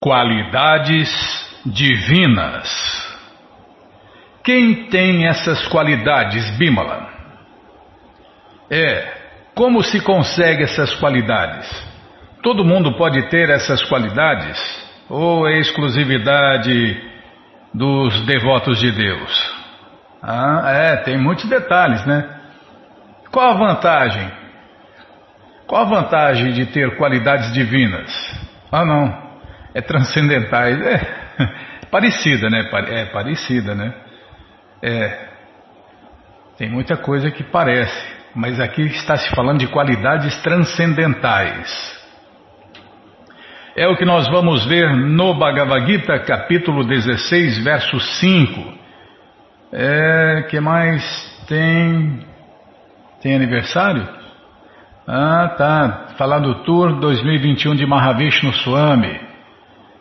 Qualidades divinas. Quem tem essas qualidades, Bimala? É, como se consegue essas qualidades? Todo mundo pode ter essas qualidades? Ou é exclusividade dos devotos de Deus? Ah, é, tem muitos detalhes, né? Qual a vantagem? Qual a vantagem de ter qualidades divinas? Ah, não é transcendentais. É parecida, né? É parecida, né? É. Tem muita coisa que parece, mas aqui está se falando de qualidades transcendentais. É o que nós vamos ver no Bhagavad Gita, capítulo 16, verso 5. É, que mais tem? Tem aniversário? Ah, tá. Falar do Tour 2021 de Mahavishnu Swami.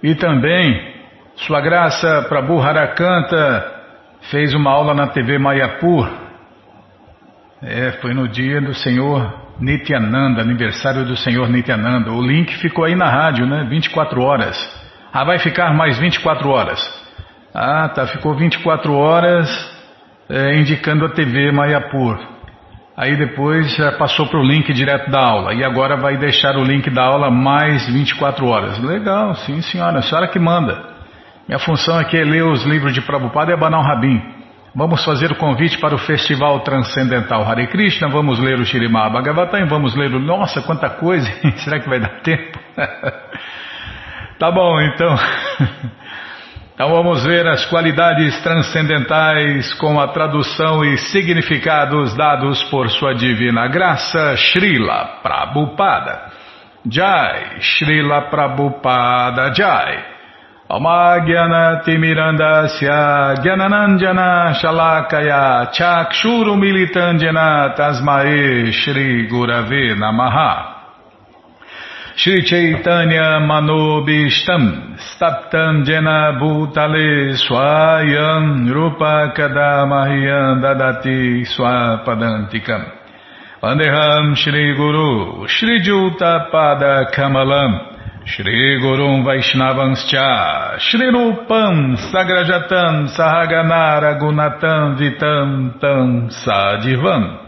E também, Sua Graça Prabhu Harakanta fez uma aula na TV Mayapur. É, foi no dia do Senhor Nityananda, aniversário do Senhor Nityananda. O link ficou aí na rádio, né? 24 horas. Ah, vai ficar mais 24 horas. Ah, tá, ficou 24 horas é, indicando a TV Mayapur. Aí depois já passou para o link direto da aula. E agora vai deixar o link da aula mais 24 horas. Legal, sim senhora, a senhora que manda. Minha função aqui é ler os livros de Prabhupada e abanar o. Vamos fazer o convite para o Festival Transcendental Hare Krishna, vamos ler o Shirimá Bhagavatam, vamos ler o... Nossa, quanta coisa! Será que vai dar tempo? tá bom, então... Então vamos ver as qualidades transcendentais com a tradução e significados dados por sua divina graça, Srila Prabhupada. Jai, Srila Prabhupada Jai. Timirandasya Gyananandjana Shalakaya Chakshuru Militandjana Tasmae Shri Gurave Namaha. Shri Chaitanya Manobishtam Staptam Jena Bhutale Swayam Rupa Kadamahyam Dadati Swapadantikam Vandeham Shri Guru Shri Juta Pada Kamalam Shri Gurum Vaishnavanscha Shri Rupam Sagrajatam Sahaganara Gunatam Vitam Tam Sadivam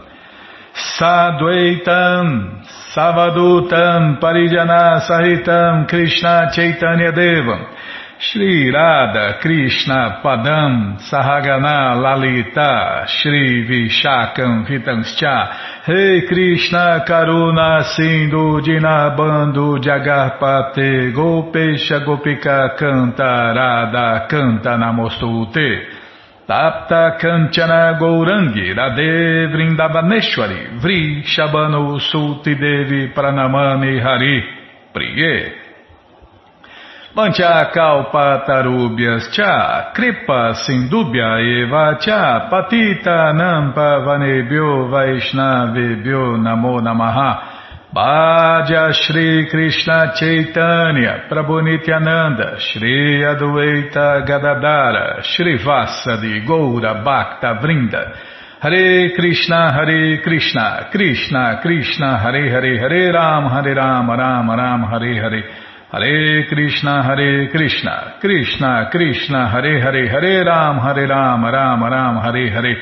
Sadvaitam Savadutam Parijana Sahitam Krishna Chaitanya Devam. Shri Radha Krishna Padam Sahagana Lalita Shri Vishakam Vitanscha Rei Krishna Karuna Sindhu Dinabando Jagarpate Gopesha Gopika Canta Radha Canta Namostute Tapta Kanchana Gourangi Radhe Vrindavaneshwari Vri Shabano Sulti Devi Pranamani Hari Priye. Mancha Kalpatarubhyas Cha Kripa Sindubhya Eva Cha Patita Nampa Vanebhyo Vaishnavebhyo Namo Namaha Bhaja Shri Krishna Chaitanya Prabhu Nityananda Shri Adueita Gadadara Shri Vasadi Goura Bhakta Vrinda. Hare Krishna Hare Krishna Krishna Krishna Hare Hare Hare Ram Hare Ram Ram Ram Hare Hare. Hare Krishna Hare Krishna Krishna Krishna Hare Hare Hare Ram Hare Ram Ram Ram Hare Hare Hare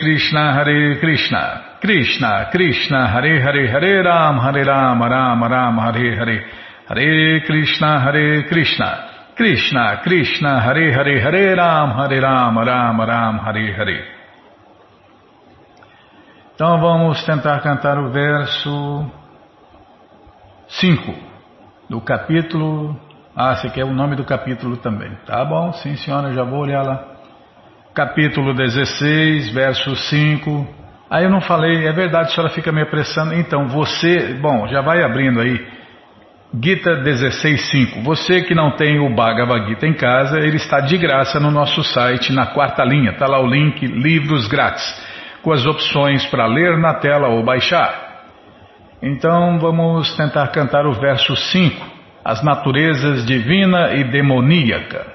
Krishna Hare Krishna Krishna, Krishna, Hare Hare, Hare Ram, Hare Ram, Ram Ram, Hare Hare, Hare Krishna, Hare Krishna, Krishna, Krishna, Hare Hare, Hare Ram, Hare Ram, Ram Ram, Hare Hare. Então vamos tentar cantar o verso 5 do capítulo. Ah, esse aqui é o nome do capítulo também. Tá bom, sim senhora, já vou olhar lá. Capítulo 16, verso 5. Aí eu não falei, é verdade, a senhora fica me apressando. Então, você, bom, já vai abrindo aí. Gita 16.5. Você que não tem o Bhagavad Gita em casa, ele está de graça no nosso site, na quarta linha. Está lá o link Livros Grátis, com as opções para ler na tela ou baixar. Então vamos tentar cantar o verso 5. As naturezas divina e demoníaca.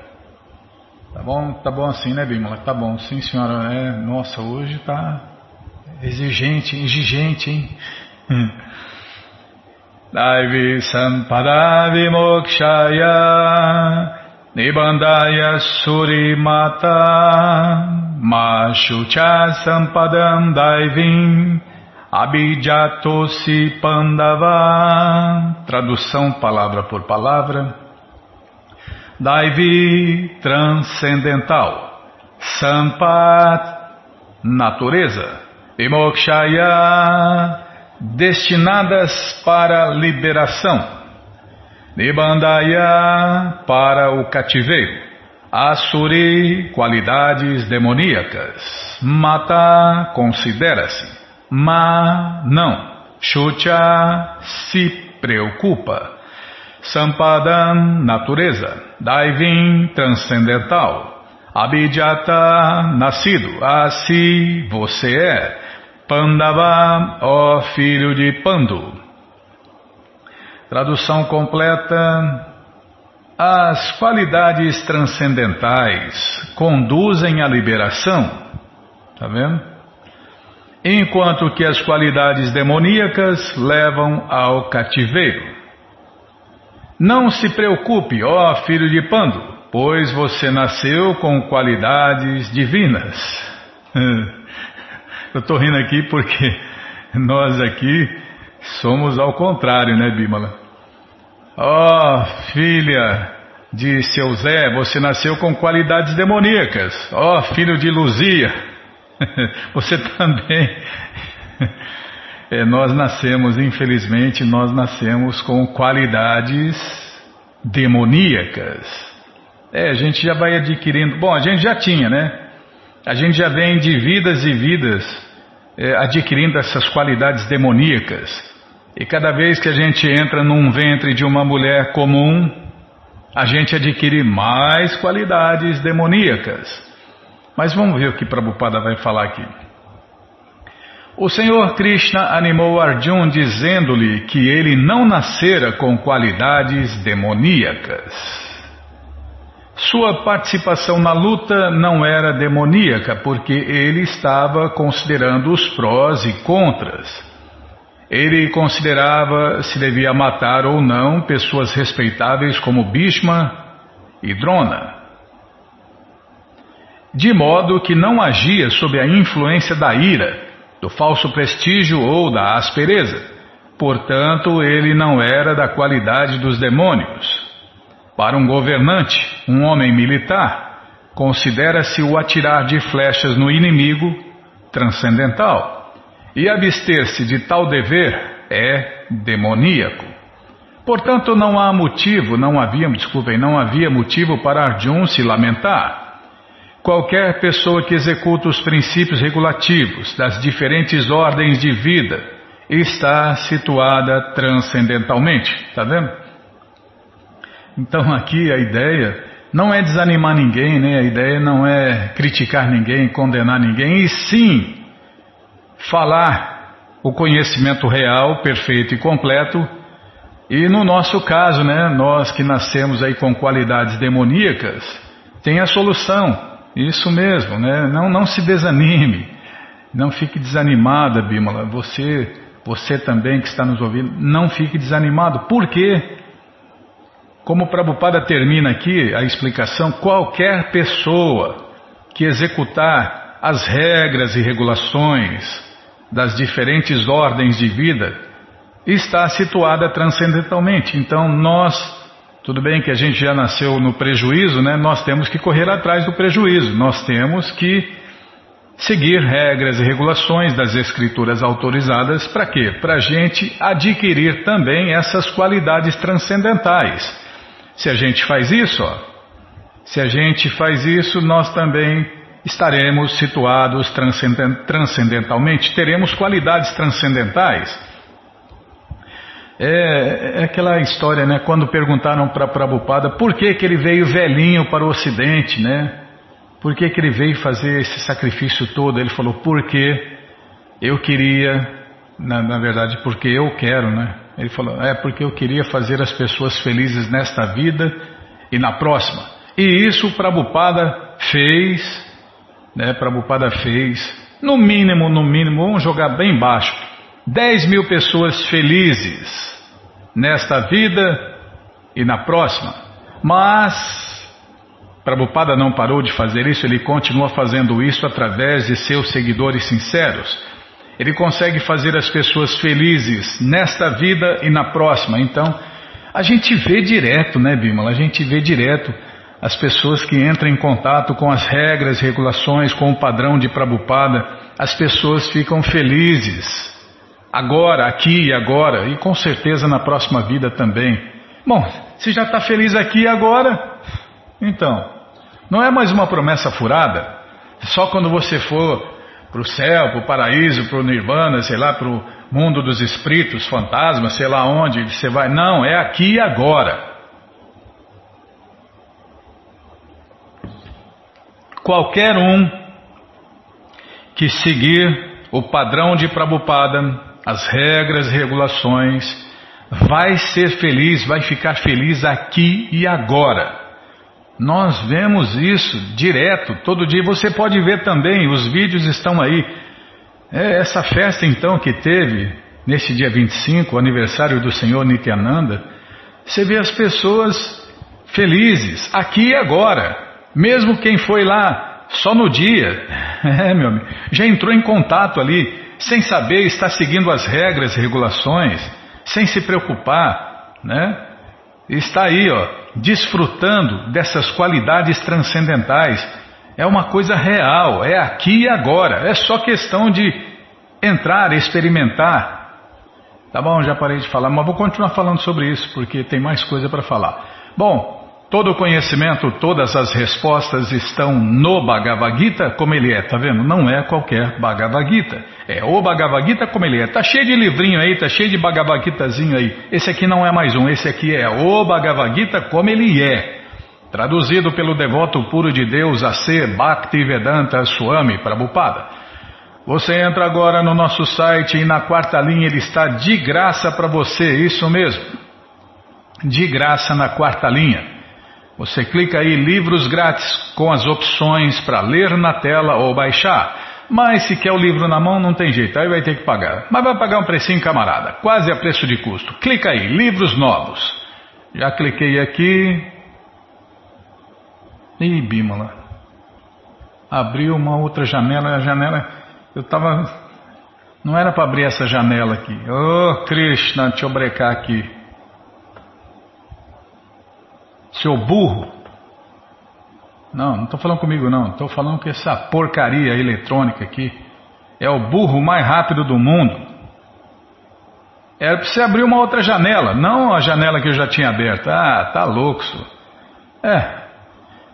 Tá bom? Tá bom assim, né, Bímola? Tá bom, sim, senhora. É, nossa, hoje tá Exigente, exigente, hein? Daivi Sampada Vimokshaya Nibandaya Surimata Mashucha Sampadam Daivim Abhijatosi Pandava Tradução palavra por palavra Daivi Transcendental Sampat Natureza Vimokshaya destinadas para liberação. Nibandaya para o cativeiro. Asuri, qualidades demoníacas. Mata, considera-se. Ma, não. Shucha, se preocupa. Sampadam, natureza. Daivin, transcendental. Abhijata, nascido. Assim você é. Pandava, ó filho de Pandu. Tradução completa. As qualidades transcendentais conduzem à liberação. Está vendo? Enquanto que as qualidades demoníacas levam ao cativeiro. Não se preocupe, ó filho de Pando, pois você nasceu com qualidades divinas. Eu estou rindo aqui porque nós aqui somos ao contrário, né, Bímola? Ó filha de seu Zé, você nasceu com qualidades demoníacas. Ó filho de Luzia, você também. É, nós nascemos, infelizmente, nós nascemos com qualidades demoníacas. É, a gente já vai adquirindo. Bom, a gente já tinha, né? A gente já vem de vidas e vidas é, adquirindo essas qualidades demoníacas. E cada vez que a gente entra num ventre de uma mulher comum, a gente adquire mais qualidades demoníacas. Mas vamos ver o que Prabhupada vai falar aqui. O Senhor Krishna animou Arjun dizendo-lhe que ele não nascera com qualidades demoníacas. Sua participação na luta não era demoníaca, porque ele estava considerando os prós e contras. Ele considerava se devia matar ou não pessoas respeitáveis como Bhishma e Drona. De modo que não agia sob a influência da ira, do falso prestígio ou da aspereza. Portanto, ele não era da qualidade dos demônios. Para um governante, um homem militar, considera-se o atirar de flechas no inimigo transcendental. E abster-se de tal dever é demoníaco. Portanto, não há motivo, não havia, desculpem, não havia motivo para Arjun se lamentar. Qualquer pessoa que executa os princípios regulativos das diferentes ordens de vida está situada transcendentalmente. Está vendo? Então aqui a ideia não é desanimar ninguém, né? a ideia não é criticar ninguém, condenar ninguém, e sim falar o conhecimento real, perfeito e completo. E no nosso caso, né, nós que nascemos aí com qualidades demoníacas, tem a solução. Isso mesmo, né? Não, não se desanime, não fique desanimada, Bímola. Você, você também que está nos ouvindo, não fique desanimado. Por quê? Como o Prabhupada termina aqui a explicação, qualquer pessoa que executar as regras e regulações das diferentes ordens de vida está situada transcendentalmente. Então nós, tudo bem que a gente já nasceu no prejuízo, né? Nós temos que correr atrás do prejuízo. Nós temos que seguir regras e regulações das escrituras autorizadas para quê? Para a gente adquirir também essas qualidades transcendentais. Se a gente faz isso, ó, se a gente faz isso, nós também estaremos situados transcendentalmente, teremos qualidades transcendentais. É, é, aquela história, né? Quando perguntaram para Prabhupada por que, que ele veio velhinho para o Ocidente, né? Por que, que ele veio fazer esse sacrifício todo? Ele falou, porque eu queria, na, na verdade, porque eu quero, né? Ele falou: É porque eu queria fazer as pessoas felizes nesta vida e na próxima. E isso o Prabhupada fez, né? Prabhupada fez, no mínimo, no mínimo, vamos jogar bem baixo: 10 mil pessoas felizes nesta vida e na próxima. Mas Prabhupada não parou de fazer isso, ele continua fazendo isso através de seus seguidores sinceros. Ele consegue fazer as pessoas felizes nesta vida e na próxima. Então, a gente vê direto, né, Bimala? A gente vê direto as pessoas que entram em contato com as regras, regulações, com o padrão de Prabhupada. As pessoas ficam felizes. Agora, aqui e agora, e com certeza na próxima vida também. Bom, se já está feliz aqui e agora, então, não é mais uma promessa furada. Só quando você for para o céu, para o paraíso, para o nirvana, sei lá, para o mundo dos espíritos, fantasmas, sei lá onde você vai. Não, é aqui e agora. Qualquer um que seguir o padrão de Prabhupada, as regras e regulações, vai ser feliz, vai ficar feliz aqui e agora. Nós vemos isso direto, todo dia. Você pode ver também, os vídeos estão aí. É essa festa então que teve nesse dia 25, o aniversário do Senhor Nityananda, você vê as pessoas felizes, aqui e agora. Mesmo quem foi lá só no dia, é, meu amigo, já entrou em contato ali, sem saber, está seguindo as regras e regulações, sem se preocupar, né? Está aí, ó, desfrutando dessas qualidades transcendentais. É uma coisa real, é aqui e agora. É só questão de entrar, experimentar. Tá bom, já parei de falar, mas vou continuar falando sobre isso porque tem mais coisa para falar. Bom, Todo o conhecimento, todas as respostas estão no Bhagavad Gita como ele é, tá vendo? Não é qualquer Bhagavad Gita. É o Bhagavad Gita como ele é. Tá cheio de livrinho aí, tá cheio de Bhagavad Gitazinho aí. Esse aqui não é mais um, esse aqui é o Bhagavad Gita como ele é. Traduzido pelo devoto puro de Deus a ser Bhaktivedanta Swami Prabhupada. Você entra agora no nosso site e na quarta linha ele está de graça para você, isso mesmo. De graça na quarta linha. Você clica aí livros grátis com as opções para ler na tela ou baixar. Mas se quer o livro na mão, não tem jeito, aí vai ter que pagar. Mas vai pagar um precinho, camarada, quase a preço de custo. Clica aí, livros novos. Já cliquei aqui. Ih, Bímola. Abriu uma outra janela, a janela. Eu estava. Não era para abrir essa janela aqui. Ô oh, Krishna, deixa eu brecar aqui. Seu burro. Não, não estou falando comigo não. Estou falando que essa porcaria eletrônica aqui é o burro mais rápido do mundo. Era para você abrir uma outra janela, não a janela que eu já tinha aberta. Ah, tá louco. Senhor. É.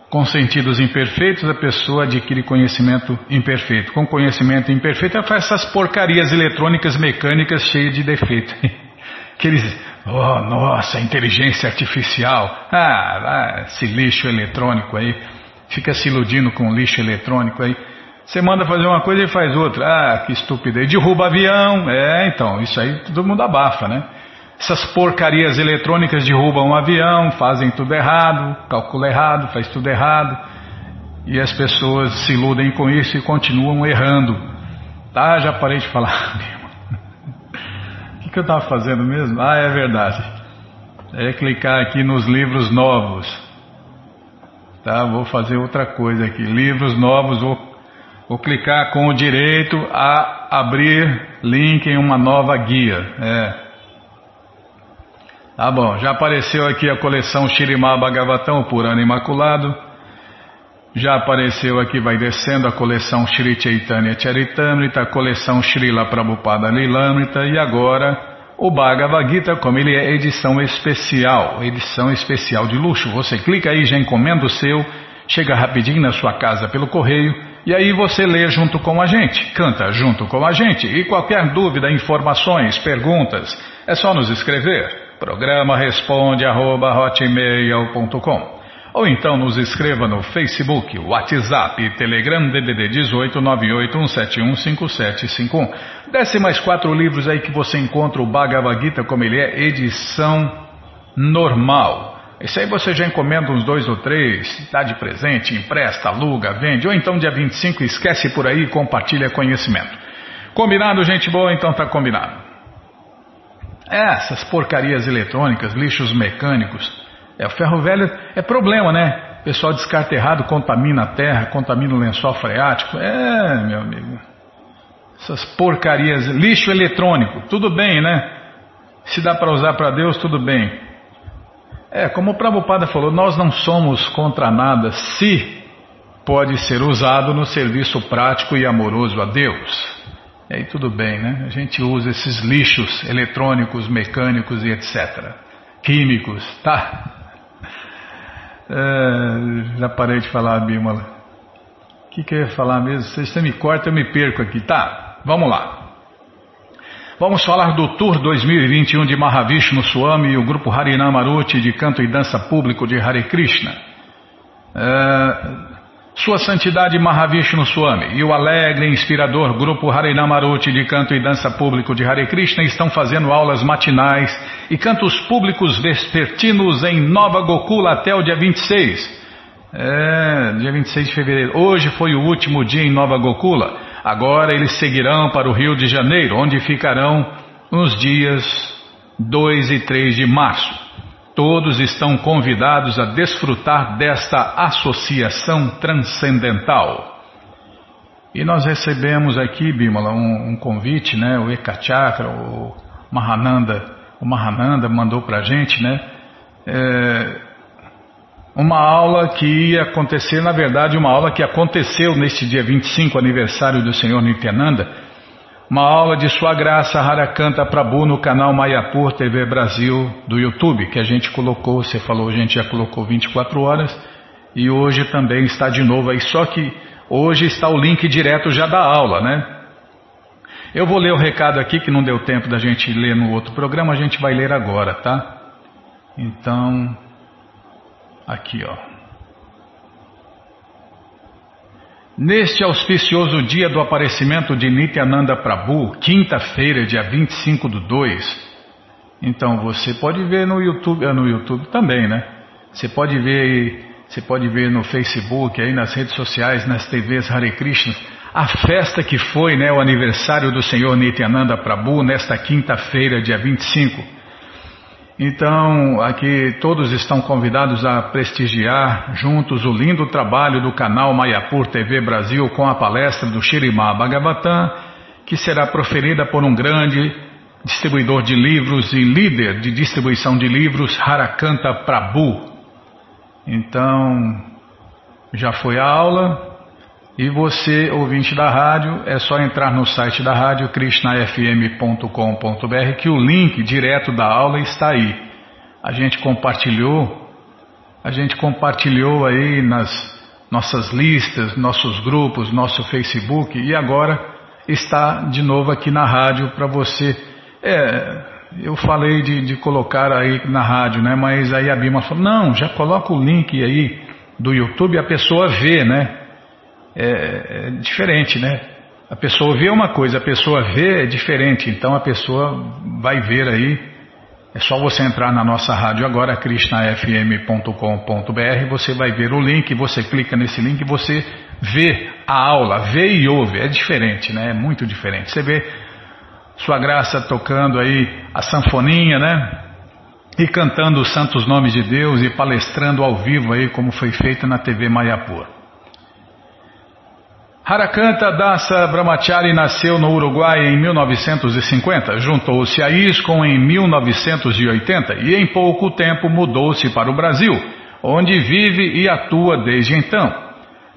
Com sentidos imperfeitos, a pessoa adquire conhecimento imperfeito. Com conhecimento imperfeito, ela faz essas porcarias eletrônicas mecânicas cheias de defeito. Aqueles Oh, nossa, inteligência artificial. Ah, ah, esse lixo eletrônico aí. Fica se iludindo com lixo eletrônico aí. Você manda fazer uma coisa e faz outra. Ah, que estupidez. Derruba avião. É, então, isso aí todo mundo abafa, né? Essas porcarias eletrônicas derrubam um avião, fazem tudo errado, calcula errado, faz tudo errado. E as pessoas se iludem com isso e continuam errando. Tá, já parei de falar. que eu estava fazendo mesmo? Ah, é verdade. É clicar aqui nos livros novos. Tá, vou fazer outra coisa aqui. Livros novos, vou, vou clicar com o direito a abrir link em uma nova guia. É. Tá bom, já apareceu aqui a coleção Shirimá Bhagavatam, Purana Imaculado. Já apareceu aqui, vai descendo a coleção Shri Chaitanya Charitamrita, a coleção Srila Prabhupada Lilamrita e agora o Bhagavad Gita, como ele é edição especial, edição especial de luxo. Você clica aí, já encomenda o seu, chega rapidinho na sua casa pelo correio e aí você lê junto com a gente, canta junto com a gente. E qualquer dúvida, informações, perguntas, é só nos escrever. Programa responde arroba, ou então nos escreva no Facebook, WhatsApp, Telegram, DDD 18 981715751. Desce mais quatro livros aí que você encontra o Bhagavad Gita como ele é, edição normal. Esse aí você já encomenda uns dois ou três, dá de presente, empresta, aluga, vende, ou então dia 25 esquece por aí e compartilha conhecimento. Combinado, gente boa? Então tá combinado. Essas porcarias eletrônicas, lixos mecânicos. É, o ferro velho é problema, né? O pessoal descarta errado, contamina a terra, contamina o lençol freático. É, meu amigo. Essas porcarias, lixo eletrônico, tudo bem, né? Se dá para usar para Deus, tudo bem. É, como o Prabhupada falou, nós não somos contra nada se pode ser usado no serviço prático e amoroso a Deus. E aí tudo bem, né? A gente usa esses lixos eletrônicos, mecânicos e etc. Químicos, tá? É, já parei de falar, Bímola. O que, que eu ia falar mesmo? Se você me corta, eu me perco aqui. Tá, vamos lá. Vamos falar do Tour 2021 de Mahavishnu Swami e o grupo Harinamaruti de canto e dança público de Hare Krishna. É, sua Santidade Mahavishnu Swami e o alegre e inspirador grupo Harinamaruti de canto e dança público de Hare Krishna estão fazendo aulas matinais e cantos públicos vespertinos em Nova Gokula até o dia 26. É, dia 26 de fevereiro. Hoje foi o último dia em Nova Gokula. Agora eles seguirão para o Rio de Janeiro, onde ficarão nos dias 2 e 3 de março. Todos estão convidados a desfrutar desta associação transcendental. E nós recebemos aqui, Bimala, um, um convite, né? O Ekachakra, o Mahananda, o Mahananda mandou para a gente, né? É, uma aula que ia acontecer, na verdade, uma aula que aconteceu neste dia 25, aniversário do Senhor Nityananda, uma aula de Sua Graça Harakanta Prabhu no canal Mayapur TV Brasil do YouTube, que a gente colocou, você falou, a gente já colocou 24 horas, e hoje também está de novo aí, só que hoje está o link direto já da aula, né? Eu vou ler o recado aqui, que não deu tempo da gente ler no outro programa, a gente vai ler agora, tá? Então, aqui ó. Neste auspicioso dia do aparecimento de Nityananda Prabhu, quinta-feira, dia 25 do 2, então você pode ver no YouTube, ah, no YouTube também, né? Você pode ver, você pode ver no Facebook, aí nas redes sociais, nas TVs Hare Krishna, a festa que foi, né, o aniversário do Senhor Nityananda Prabhu nesta quinta-feira, dia 25. Então, aqui todos estão convidados a prestigiar juntos o lindo trabalho do canal Mayapur TV Brasil com a palestra do Shirimá Bhagavatam, que será proferida por um grande distribuidor de livros e líder de distribuição de livros, Harakanta Prabhu. Então, já foi a aula, e você, ouvinte da rádio, é só entrar no site da rádio krishnafm.com.br que o link direto da aula está aí. A gente compartilhou, a gente compartilhou aí nas nossas listas, nossos grupos, nosso Facebook e agora está de novo aqui na rádio para você. É, eu falei de, de, colocar aí na rádio, né? Mas aí a Bima falou, não, já coloca o link aí do YouTube, a pessoa vê, né? É, é diferente, né? A pessoa vê uma coisa, a pessoa vê é diferente, então a pessoa vai ver aí. É só você entrar na nossa rádio agora, krishnafm.com.br, você vai ver o link, você clica nesse link e você vê a aula, vê e ouve. É diferente, né? É muito diferente. Você vê sua graça tocando aí a sanfoninha, né? E cantando os santos nomes de Deus e palestrando ao vivo aí, como foi feito na TV Mayapur. Harakanta Dasa Brahmachari nasceu no Uruguai em 1950, juntou-se a ISCOM em 1980 e em pouco tempo mudou-se para o Brasil, onde vive e atua desde então.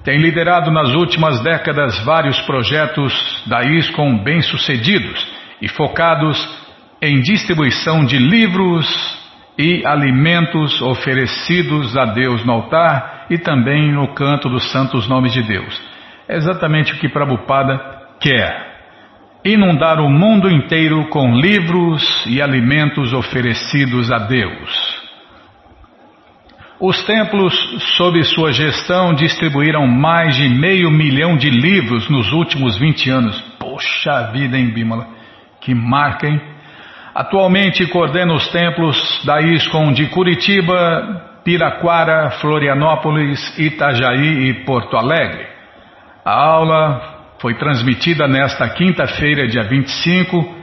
Tem liderado nas últimas décadas vários projetos da ISCOM bem-sucedidos e focados em distribuição de livros e alimentos oferecidos a Deus no altar e também no canto dos santos nomes de Deus. É exatamente o que Prabhupada quer. Inundar o mundo inteiro com livros e alimentos oferecidos a Deus. Os templos, sob sua gestão, distribuíram mais de meio milhão de livros nos últimos 20 anos. Poxa vida, hein, Bímola? Que marca, hein? Atualmente coordena os templos da ISCOM de Curitiba, Piraquara, Florianópolis, Itajaí e Porto Alegre. A aula foi transmitida nesta quinta-feira, dia 25,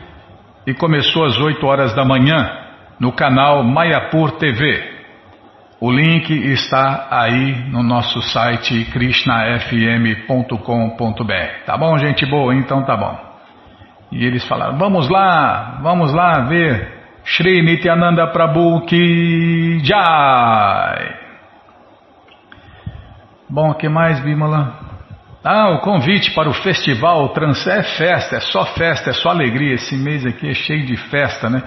e começou às 8 horas da manhã no canal Mayapur TV. O link está aí no nosso site krishnafm.com.br. Tá bom, gente boa? Então tá bom. E eles falaram: vamos lá, vamos lá ver Shri Nityananda Prabhu Ki Jai. Bom, o que mais, Bimala? Ah, o convite para o festival Trans é festa, é só festa, é só alegria. Esse mês aqui é cheio de festa, né?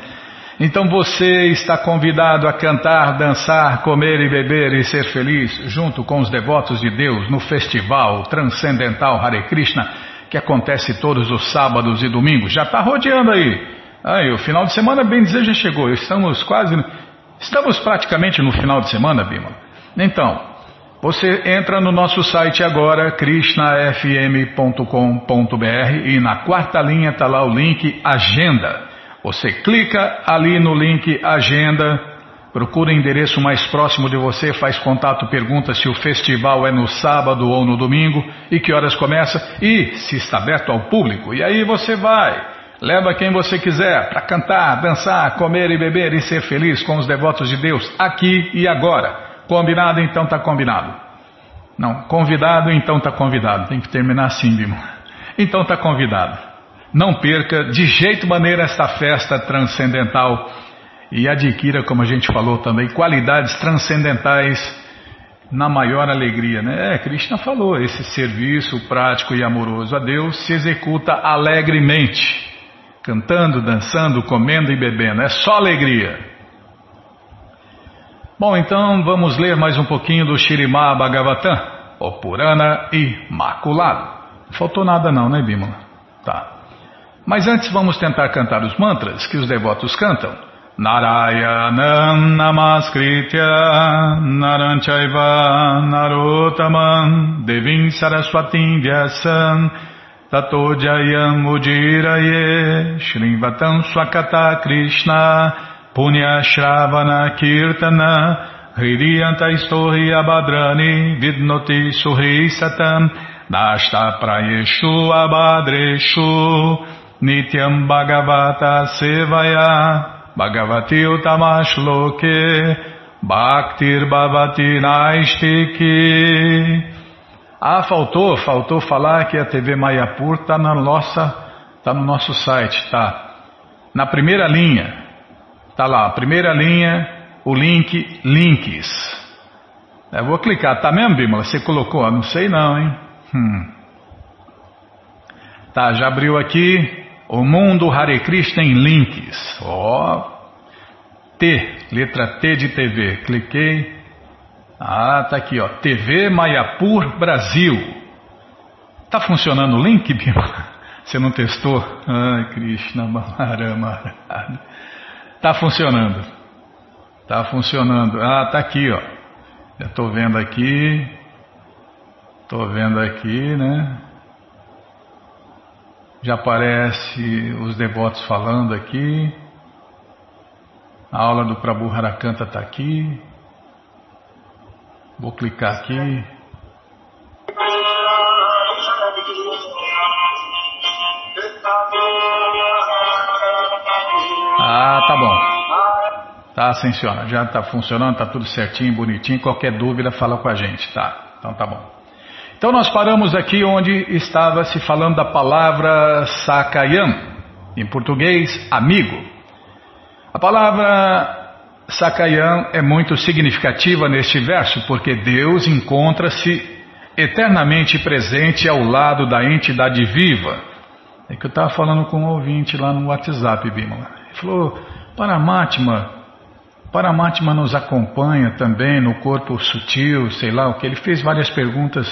Então você está convidado a cantar, dançar, comer e beber e ser feliz junto com os devotos de Deus no festival transcendental Hare Krishna que acontece todos os sábados e domingos. Já está rodeando aí. Aí, o final de semana, bem dizer, já chegou. Estamos quase. Estamos praticamente no final de semana, Bima. Então, você entra no nosso site agora, krishnafm.com.br e na quarta linha está lá o link Agenda. Você clica ali no link Agenda, procura o endereço mais próximo de você, faz contato, pergunta se o festival é no sábado ou no domingo e que horas começa e se está aberto ao público. E aí você vai. Leva quem você quiser para cantar, dançar, comer e beber e ser feliz com os devotos de Deus aqui e agora. Combinado? Então está combinado. Não, convidado, então está convidado. Tem que terminar assim, Bimo. Então está convidado. Não perca de jeito maneira esta festa transcendental e adquira, como a gente falou também, qualidades transcendentais na maior alegria. Né? É, Krishna falou, esse serviço prático e amoroso a Deus se executa alegremente cantando, dançando, comendo e bebendo. É só alegria. Bom, então vamos ler mais um pouquinho do Shirimá Bhagavatam, o Purana Imaculado. Não faltou nada não, né, Bímola? Tá. Mas antes vamos tentar cantar os mantras que os devotos cantam. Narayanam Namaskritya Naranchaiva Narotaman Devim Saraswatim Vyasam Tato Jayam Swakata Krishna Punya Shravana Kirtana Hridiyanta Istori Abhadrani Vidnoti Suhi Satam Nashta Prayeshu Abhadreshu Nityam Bhagavata Sevaya Bhagavati Utamash Loke Bhaktir Bhavati Naistiki ah, faltou, faltou falar que a TV Mayapur está na nossa, tá no nosso site, tá? Na primeira linha, tá lá, primeira linha, o link links. Eu vou clicar, tá mesmo, Bímola? Você colocou? Não sei não, hein? Hum. Tá, já abriu aqui o Mundo Hare Krishna em links. Ó, oh. T, letra T de TV. Cliquei. Ah, tá aqui, ó. TV Mayapur Brasil. Tá funcionando o link, Bima? Você não testou? Ai, Krishna Maharama. Tá funcionando. Tá funcionando. Ah, tá aqui, ó. Já tô vendo aqui. Tô vendo aqui, né? Já aparece os devotos falando aqui. A aula do Prabhu Harakanta está aqui. Vou clicar aqui. Ah, tá bom. Tá, sim, senhora. Já tá funcionando, tá tudo certinho, bonitinho. Qualquer dúvida, fala com a gente, tá? Então tá bom. Então nós paramos aqui onde estava se falando da palavra Sakayam, em português, amigo. A palavra Sakayam é muito significativa neste verso porque Deus encontra-se eternamente presente ao lado da entidade viva. É que eu estava falando com um ouvinte lá no WhatsApp, Bimala. Ele falou: Paramatma, Paramatma nos acompanha também no corpo sutil, sei lá o que. Ele fez várias perguntas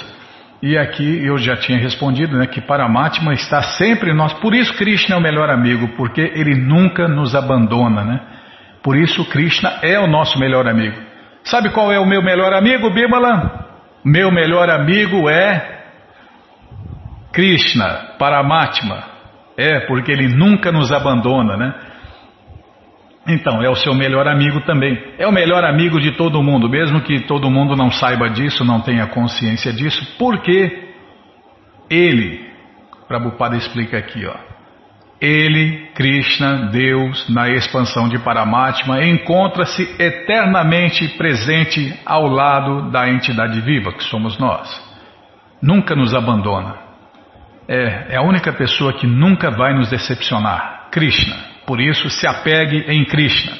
e aqui eu já tinha respondido né, que Paramatma está sempre nós. Por isso Krishna é o melhor amigo, porque ele nunca nos abandona, né? Por isso, Krishna é o nosso melhor amigo. Sabe qual é o meu melhor amigo, Bimala? Meu melhor amigo é Krishna, Paramatma. É, porque ele nunca nos abandona, né? Então, é o seu melhor amigo também. É o melhor amigo de todo mundo, mesmo que todo mundo não saiba disso, não tenha consciência disso, porque ele, Prabhupada explica aqui, ó. Ele, Krishna, Deus, na expansão de Paramatma, encontra-se eternamente presente ao lado da entidade viva, que somos nós. Nunca nos abandona. É, é a única pessoa que nunca vai nos decepcionar. Krishna. Por isso, se apegue em Krishna.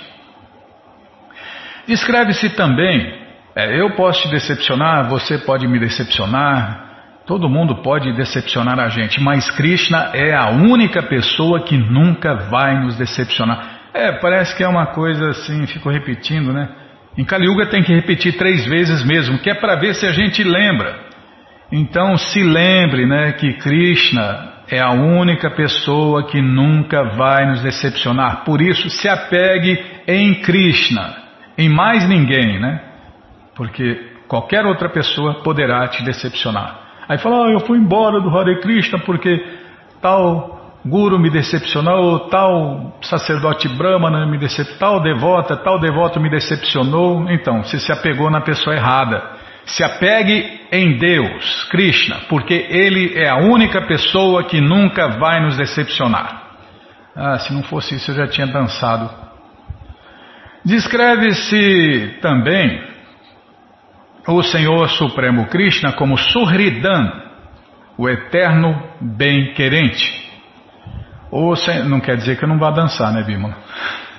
Descreve-se também: é, eu posso te decepcionar, você pode me decepcionar, Todo mundo pode decepcionar a gente, mas Krishna é a única pessoa que nunca vai nos decepcionar. É, parece que é uma coisa assim, fico repetindo, né? Em Kali Yuga tem que repetir três vezes mesmo, que é para ver se a gente lembra. Então se lembre, né, que Krishna é a única pessoa que nunca vai nos decepcionar. Por isso, se apegue em Krishna, em mais ninguém, né? Porque qualquer outra pessoa poderá te decepcionar. Aí fala, ah, eu fui embora do Hare Krishna porque tal guru me decepcionou, tal sacerdote brahmana me decepcionou, tal devota, tal devoto me decepcionou. Então, você se apegou na pessoa errada. Se apegue em Deus, Krishna, porque Ele é a única pessoa que nunca vai nos decepcionar. Ah, se não fosse isso eu já tinha dançado. Descreve-se também o Senhor Supremo Krishna como Surridan, o eterno bem-querente. Não quer dizer que eu não vá dançar, né, Bimala?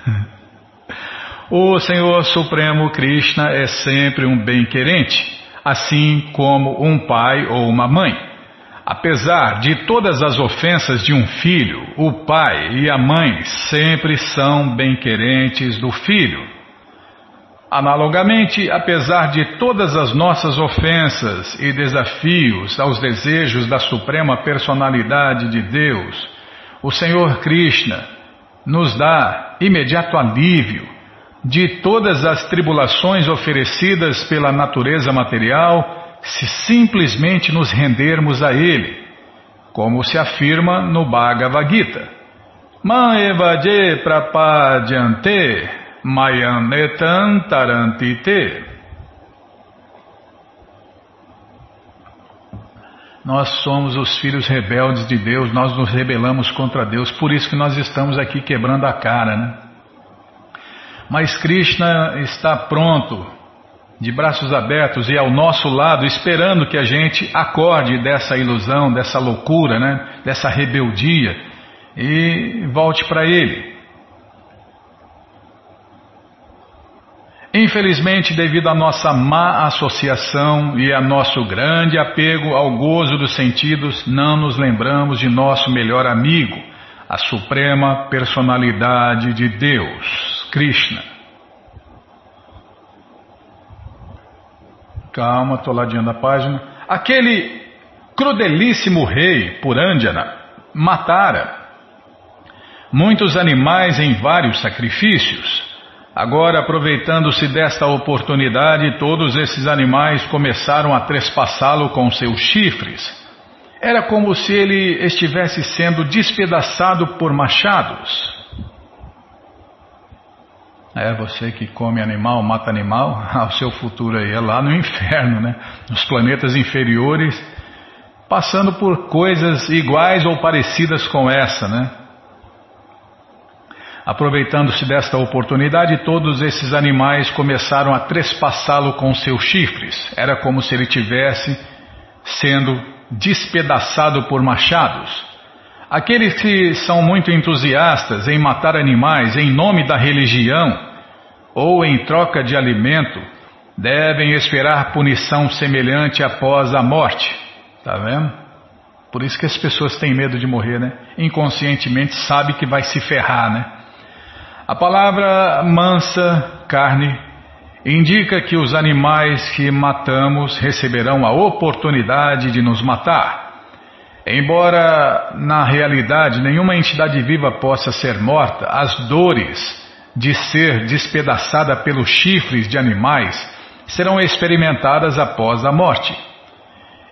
o Senhor Supremo Krishna é sempre um bem-querente, assim como um pai ou uma mãe. Apesar de todas as ofensas de um filho, o pai e a mãe sempre são bem-querentes do filho. Analogamente, apesar de todas as nossas ofensas e desafios aos desejos da Suprema Personalidade de Deus, o Senhor Krishna nos dá imediato alívio de todas as tribulações oferecidas pela natureza material se simplesmente nos rendermos a Ele, como se afirma no Bhagavad Gita. Maevaje prapadyante. Nós somos os filhos rebeldes de Deus, nós nos rebelamos contra Deus, por isso que nós estamos aqui quebrando a cara, né? Mas Krishna está pronto, de braços abertos e ao nosso lado, esperando que a gente acorde dessa ilusão, dessa loucura, né? Dessa rebeldia e volte para Ele. Infelizmente, devido à nossa má associação e a nosso grande apego ao gozo dos sentidos, não nos lembramos de nosso melhor amigo, a Suprema Personalidade de Deus, Krishna. Calma, estou ladeando a página. Aquele crudelíssimo rei Purandjana matara muitos animais em vários sacrifícios Agora, aproveitando-se desta oportunidade, todos esses animais começaram a trespassá-lo com seus chifres. Era como se ele estivesse sendo despedaçado por machados. É você que come animal, mata animal, o seu futuro aí é lá no inferno, né? Nos planetas inferiores, passando por coisas iguais ou parecidas com essa, né? Aproveitando-se desta oportunidade, todos esses animais começaram a trespassá-lo com seus chifres. Era como se ele tivesse sendo despedaçado por machados. Aqueles que são muito entusiastas em matar animais em nome da religião ou em troca de alimento, devem esperar punição semelhante após a morte. Está vendo? Por isso que as pessoas têm medo de morrer, né? Inconscientemente sabe que vai se ferrar, né? A palavra mansa, carne, indica que os animais que matamos receberão a oportunidade de nos matar. Embora na realidade nenhuma entidade viva possa ser morta, as dores de ser despedaçada pelos chifres de animais serão experimentadas após a morte.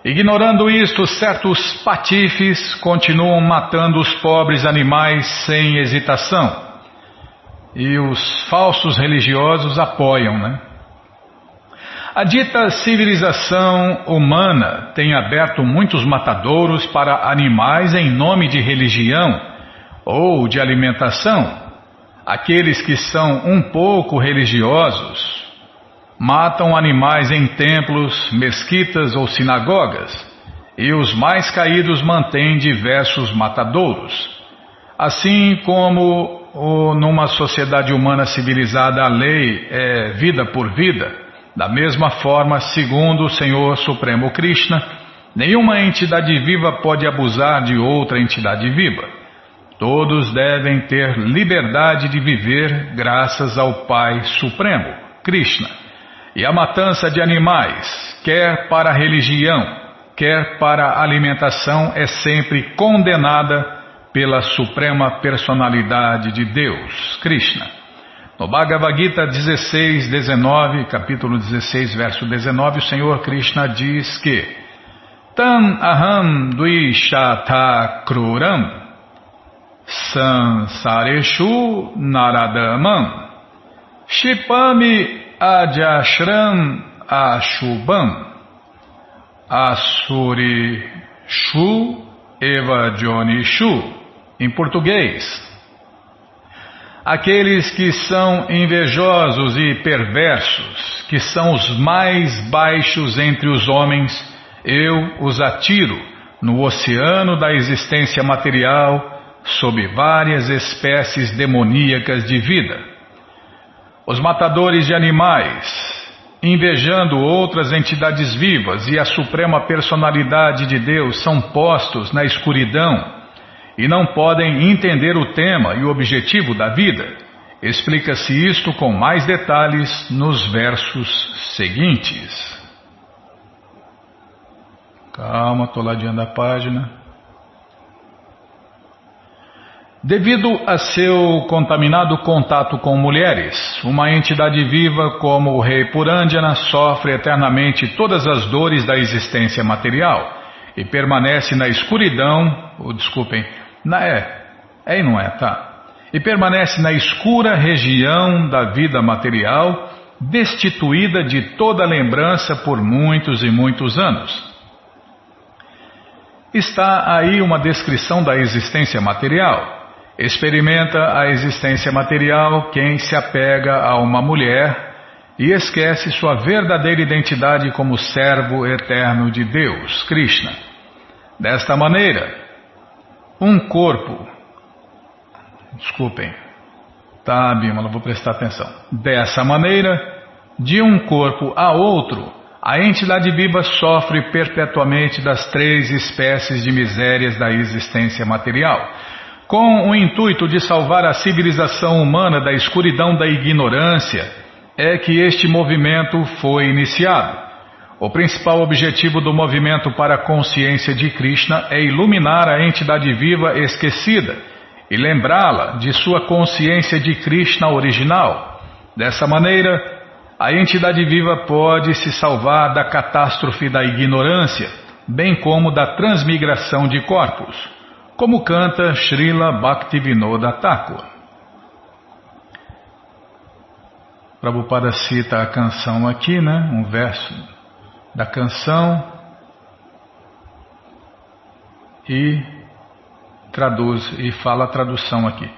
Ignorando isto, certos patifes continuam matando os pobres animais sem hesitação e os falsos religiosos apoiam, né? A dita civilização humana tem aberto muitos matadouros para animais em nome de religião ou de alimentação, aqueles que são um pouco religiosos matam animais em templos, mesquitas ou sinagogas, e os mais caídos mantêm diversos matadouros. Assim como numa sociedade humana civilizada a lei é vida por vida, da mesma forma, segundo o Senhor Supremo Krishna, nenhuma entidade viva pode abusar de outra entidade viva. Todos devem ter liberdade de viver graças ao Pai Supremo, Krishna. E a matança de animais, quer para a religião, quer para a alimentação, é sempre condenada pela Suprema Personalidade de Deus, Krishna. No Bhagavad Gita 16, 19, capítulo 16, verso 19, o Senhor Krishna diz que Tam aham duishata kruram sansareshu naradamam shipami ajashram ashubam asurishu evajonishu em português, aqueles que são invejosos e perversos, que são os mais baixos entre os homens, eu os atiro no oceano da existência material sob várias espécies demoníacas de vida. Os matadores de animais, invejando outras entidades vivas e a suprema personalidade de Deus, são postos na escuridão e não podem entender o tema e o objetivo da vida. Explica-se isto com mais detalhes nos versos seguintes. Calma, estou ladeando a página. Devido a seu contaminado contato com mulheres, uma entidade viva como o rei Purandjana sofre eternamente todas as dores da existência material e permanece na escuridão, ou desculpem, na, é, é e não é, tá? E permanece na escura região da vida material, destituída de toda lembrança por muitos e muitos anos. Está aí uma descrição da existência material. Experimenta a existência material quem se apega a uma mulher e esquece sua verdadeira identidade como servo eterno de Deus, Krishna. Desta maneira, um corpo. Desculpem. Tá, Bímola, vou prestar atenção. Dessa maneira, de um corpo a outro, a entidade viva sofre perpetuamente das três espécies de misérias da existência material. Com o intuito de salvar a civilização humana da escuridão da ignorância, é que este movimento foi iniciado. O principal objetivo do movimento para a consciência de Krishna é iluminar a entidade viva esquecida e lembrá-la de sua consciência de Krishna original. Dessa maneira, a entidade viva pode se salvar da catástrofe da ignorância, bem como da transmigração de corpos, como canta Srila Bhaktivinoda Thakur. Prabhupada cita a canção aqui, né? Um verso da canção e traduz e fala a tradução aqui.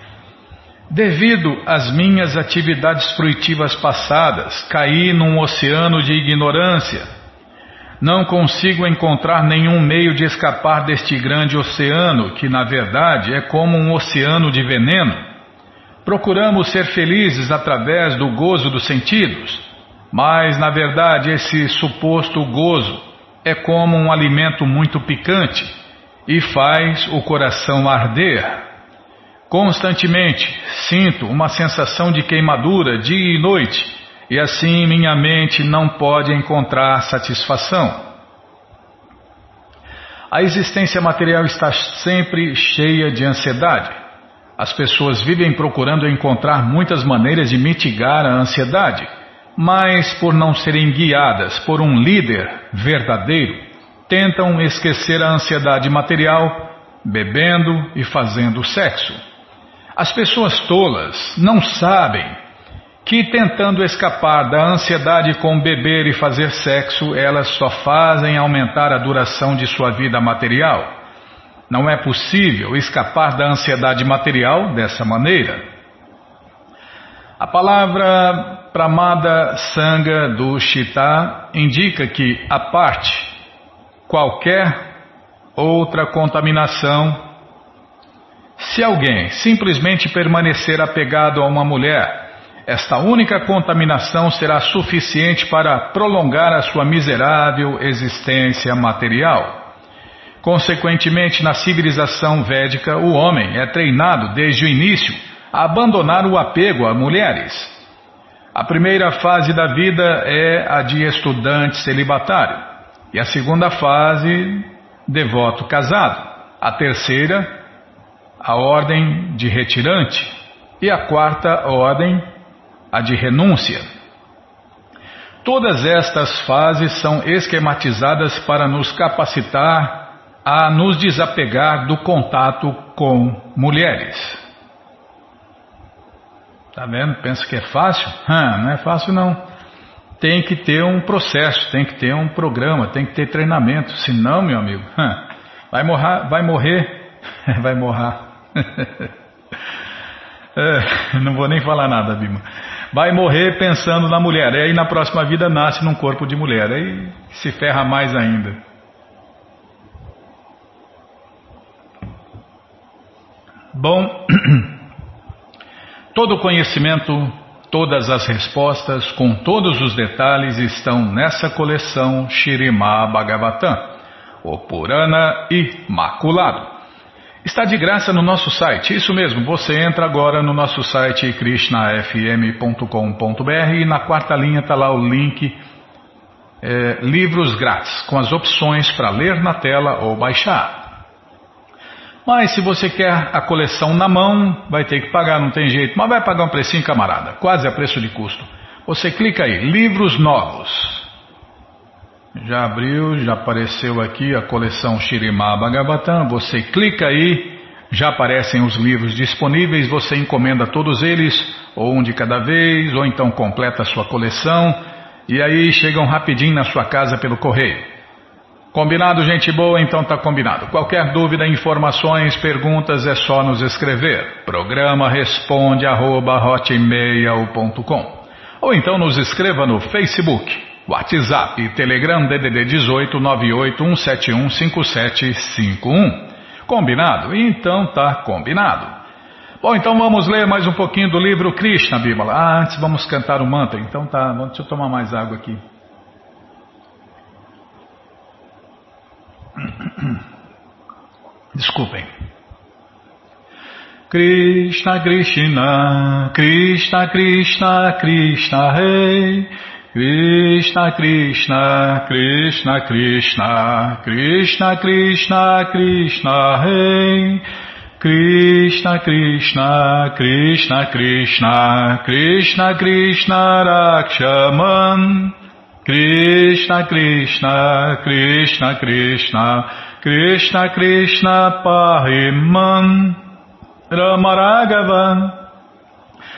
Devido às minhas atividades fruitivas passadas, caí num oceano de ignorância. Não consigo encontrar nenhum meio de escapar deste grande oceano, que na verdade é como um oceano de veneno. Procuramos ser felizes através do gozo dos sentidos mas, na verdade, esse suposto gozo é como um alimento muito picante e faz o coração arder. Constantemente sinto uma sensação de queimadura dia e noite, e assim minha mente não pode encontrar satisfação. A existência material está sempre cheia de ansiedade. As pessoas vivem procurando encontrar muitas maneiras de mitigar a ansiedade mas por não serem guiadas por um líder verdadeiro, tentam esquecer a ansiedade material, bebendo e fazendo sexo. As pessoas tolas não sabem que tentando escapar da ansiedade com beber e fazer sexo, elas só fazem aumentar a duração de sua vida material. Não é possível escapar da ansiedade material dessa maneira. A palavra Pramada Sangha do Chita indica que a parte qualquer outra contaminação se alguém simplesmente permanecer apegado a uma mulher, esta única contaminação será suficiente para prolongar a sua miserável existência material. Consequentemente, na civilização védica, o homem é treinado desde o início abandonar o apego a mulheres. A primeira fase da vida é a de estudante celibatário, e a segunda fase, devoto casado. A terceira, a ordem de retirante, e a quarta ordem, a de renúncia. Todas estas fases são esquematizadas para nos capacitar a nos desapegar do contato com mulheres. Tá vendo? Pensa que é fácil? Hum, não é fácil não. Tem que ter um processo, tem que ter um programa, tem que ter treinamento. Senão, meu amigo, hum, vai morrer, vai morrer, vai morrer. é, não vou nem falar nada, Bima. Vai morrer pensando na mulher. E aí na próxima vida nasce num corpo de mulher. Aí se ferra mais ainda. Bom, todo o conhecimento, todas as respostas, com todos os detalhes estão nessa coleção Shirimá Bhagavatam, o Purana Imaculado. Está de graça no nosso site, isso mesmo, você entra agora no nosso site krishnafm.com.br e na quarta linha está lá o link é, Livros Grátis, com as opções para ler na tela ou baixar. Mas se você quer a coleção na mão, vai ter que pagar, não tem jeito, mas vai pagar um precinho, camarada, quase a preço de custo. Você clica aí, Livros Novos. Já abriu, já apareceu aqui a coleção Shirimá Bhagavatam. Você clica aí, já aparecem os livros disponíveis. Você encomenda todos eles, ou um de cada vez, ou então completa a sua coleção. E aí chegam rapidinho na sua casa pelo correio. Combinado, gente boa? Então tá combinado. Qualquer dúvida, informações, perguntas é só nos escrever. Programa responde arroba, ou então nos escreva no Facebook WhatsApp Telegram DDD 18 981715751. Combinado? Então tá combinado. Bom, então vamos ler mais um pouquinho do livro Krishna Bíblia. Ah, antes vamos cantar o mantra. Então tá, deixa eu tomar mais água aqui. Desculpem. Krishna Krishna, Krishna Krishna, Krishna Rei. Krishna Krishna Krishna Krishna Krishna Krishna Krishna Rei Krishna Krishna Krishna Krishna Krishna Krishna Rakshaman Krishna Krishna Krishna Krishna Krishna Krishna Pahiman Ramaragavan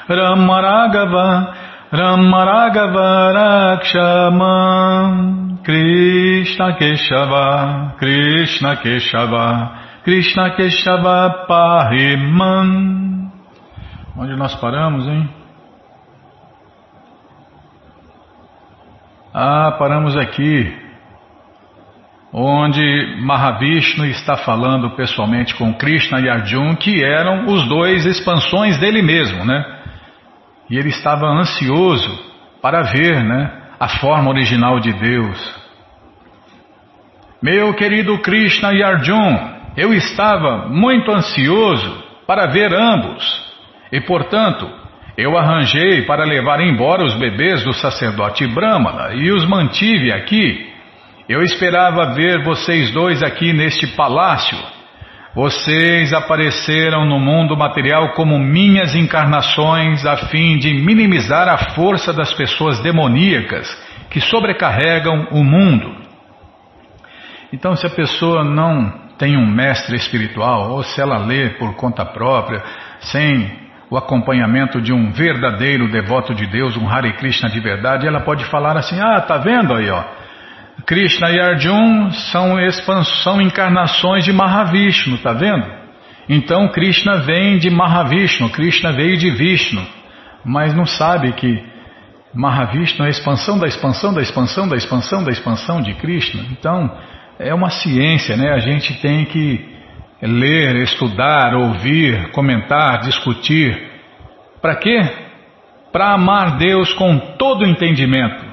Ramaragavan Ramaragavarakshamam Krishna Keshava Krishna Keshava Krishna Keshava Pahimam Onde nós paramos, hein? Ah, paramos aqui, onde Mahavishnu está falando pessoalmente com Krishna e Arjuna, que eram os dois expansões dele mesmo, né? E ele estava ansioso para ver né, a forma original de Deus. Meu querido Krishna e Arjun, eu estava muito ansioso para ver ambos e, portanto, eu arranjei para levar embora os bebês do sacerdote Brahmana e os mantive aqui. Eu esperava ver vocês dois aqui neste palácio vocês apareceram no mundo material como minhas encarnações a fim de minimizar a força das pessoas demoníacas que sobrecarregam o mundo. Então, se a pessoa não tem um mestre espiritual, ou se ela lê por conta própria, sem o acompanhamento de um verdadeiro devoto de Deus, um Hare Krishna de verdade, ela pode falar assim: Ah, tá vendo aí, ó. Krishna e Arjun são expansão, encarnações de Mahavishnu, tá vendo? Então Krishna vem de Mahavishnu, Krishna veio de Vishnu, mas não sabe que Mahavishnu é a expansão da expansão da expansão da expansão da expansão de Krishna. Então é uma ciência, né? A gente tem que ler, estudar, ouvir, comentar, discutir. Para quê? Para amar Deus com todo o entendimento.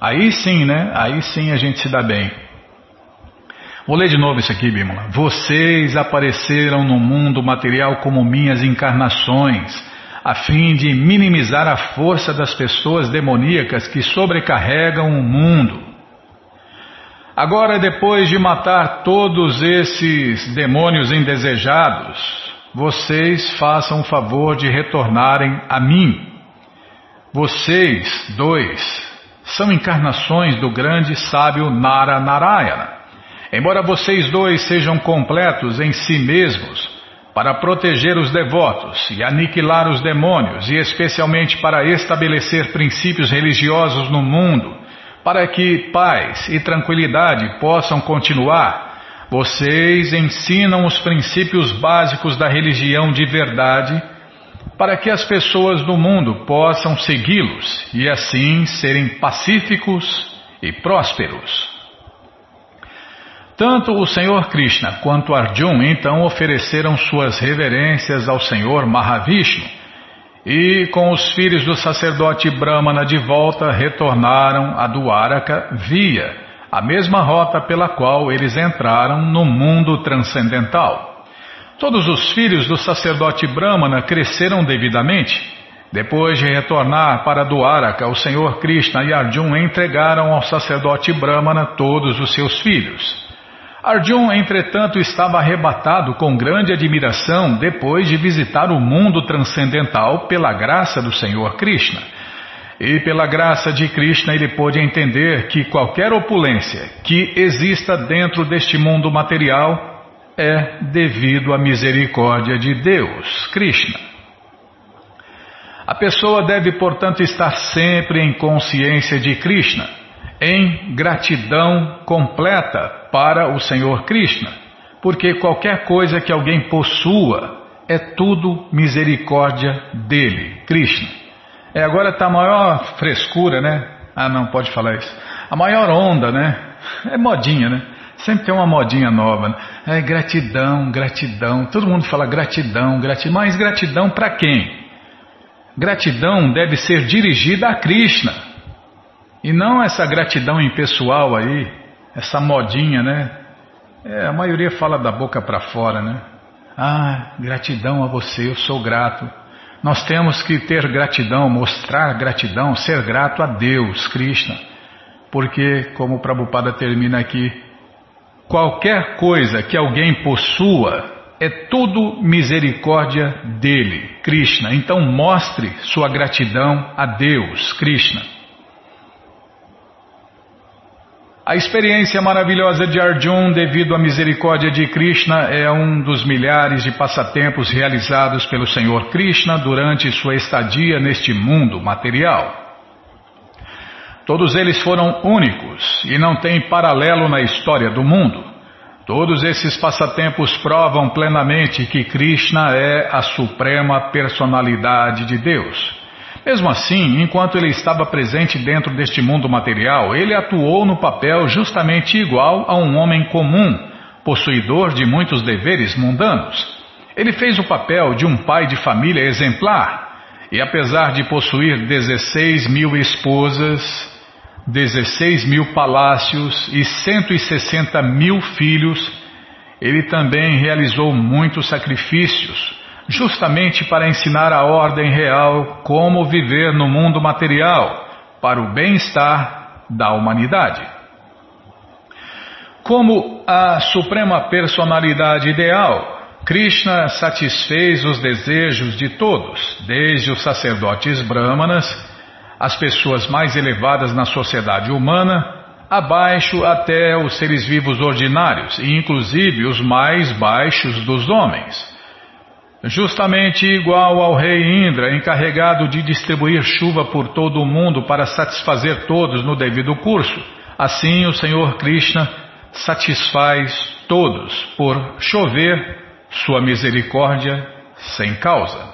Aí sim, né? Aí sim a gente se dá bem. Vou ler de novo isso aqui, Bímola. Vocês apareceram no mundo material como minhas encarnações, a fim de minimizar a força das pessoas demoníacas que sobrecarregam o mundo. Agora, depois de matar todos esses demônios indesejados, vocês façam o favor de retornarem a mim. Vocês dois são encarnações do grande sábio Nara Narayana. Embora vocês dois sejam completos em si mesmos, para proteger os devotos e aniquilar os demônios, e especialmente para estabelecer princípios religiosos no mundo, para que paz e tranquilidade possam continuar, vocês ensinam os princípios básicos da religião de verdade para que as pessoas do mundo possam segui-los e assim serem pacíficos e prósperos. Tanto o Senhor Krishna quanto Arjun então ofereceram suas reverências ao Senhor Mahavishnu e, com os filhos do sacerdote Brahmana de volta, retornaram a Dwaraka via a mesma rota pela qual eles entraram no mundo transcendental. Todos os filhos do sacerdote Brahmana cresceram devidamente. Depois de retornar para Dwaraka, o Senhor Krishna e Arjun entregaram ao sacerdote Brahmana todos os seus filhos. Arjun, entretanto, estava arrebatado com grande admiração depois de visitar o mundo transcendental pela graça do Senhor Krishna. E pela graça de Krishna ele pôde entender que qualquer opulência que exista dentro deste mundo material é devido à misericórdia de Deus, Krishna. A pessoa deve, portanto, estar sempre em consciência de Krishna, em gratidão completa para o Senhor Krishna, porque qualquer coisa que alguém possua é tudo misericórdia dele, Krishna. É, agora está a maior frescura, né? Ah, não, pode falar isso. A maior onda, né? É modinha, né? Sempre tem uma modinha nova. Né? É gratidão, gratidão. Todo mundo fala gratidão, gratidão. Mas gratidão para quem? Gratidão deve ser dirigida a Krishna. E não essa gratidão impessoal aí, essa modinha, né? É, a maioria fala da boca para fora, né? Ah, gratidão a você, eu sou grato. Nós temos que ter gratidão, mostrar gratidão, ser grato a Deus, Krishna. Porque, como o Prabhupada termina aqui, Qualquer coisa que alguém possua é tudo misericórdia dele, Krishna. Então mostre sua gratidão a Deus, Krishna. A experiência maravilhosa de Arjun, devido à misericórdia de Krishna, é um dos milhares de passatempos realizados pelo Senhor Krishna durante sua estadia neste mundo material. Todos eles foram únicos e não têm paralelo na história do mundo. Todos esses passatempos provam plenamente que Krishna é a suprema personalidade de Deus. Mesmo assim, enquanto ele estava presente dentro deste mundo material, ele atuou no papel justamente igual a um homem comum, possuidor de muitos deveres mundanos. Ele fez o papel de um pai de família exemplar, e apesar de possuir 16 mil esposas, 16 mil palácios e 160 mil filhos, ele também realizou muitos sacrifícios, justamente para ensinar a ordem real como viver no mundo material, para o bem-estar da humanidade. Como a suprema personalidade ideal, Krishna satisfez os desejos de todos, desde os sacerdotes brahmanas as pessoas mais elevadas na sociedade humana, abaixo até os seres vivos ordinários, e inclusive os mais baixos dos homens. Justamente igual ao rei Indra, encarregado de distribuir chuva por todo o mundo para satisfazer todos no devido curso, Assim o Senhor Krishna satisfaz todos por chover sua misericórdia sem causa.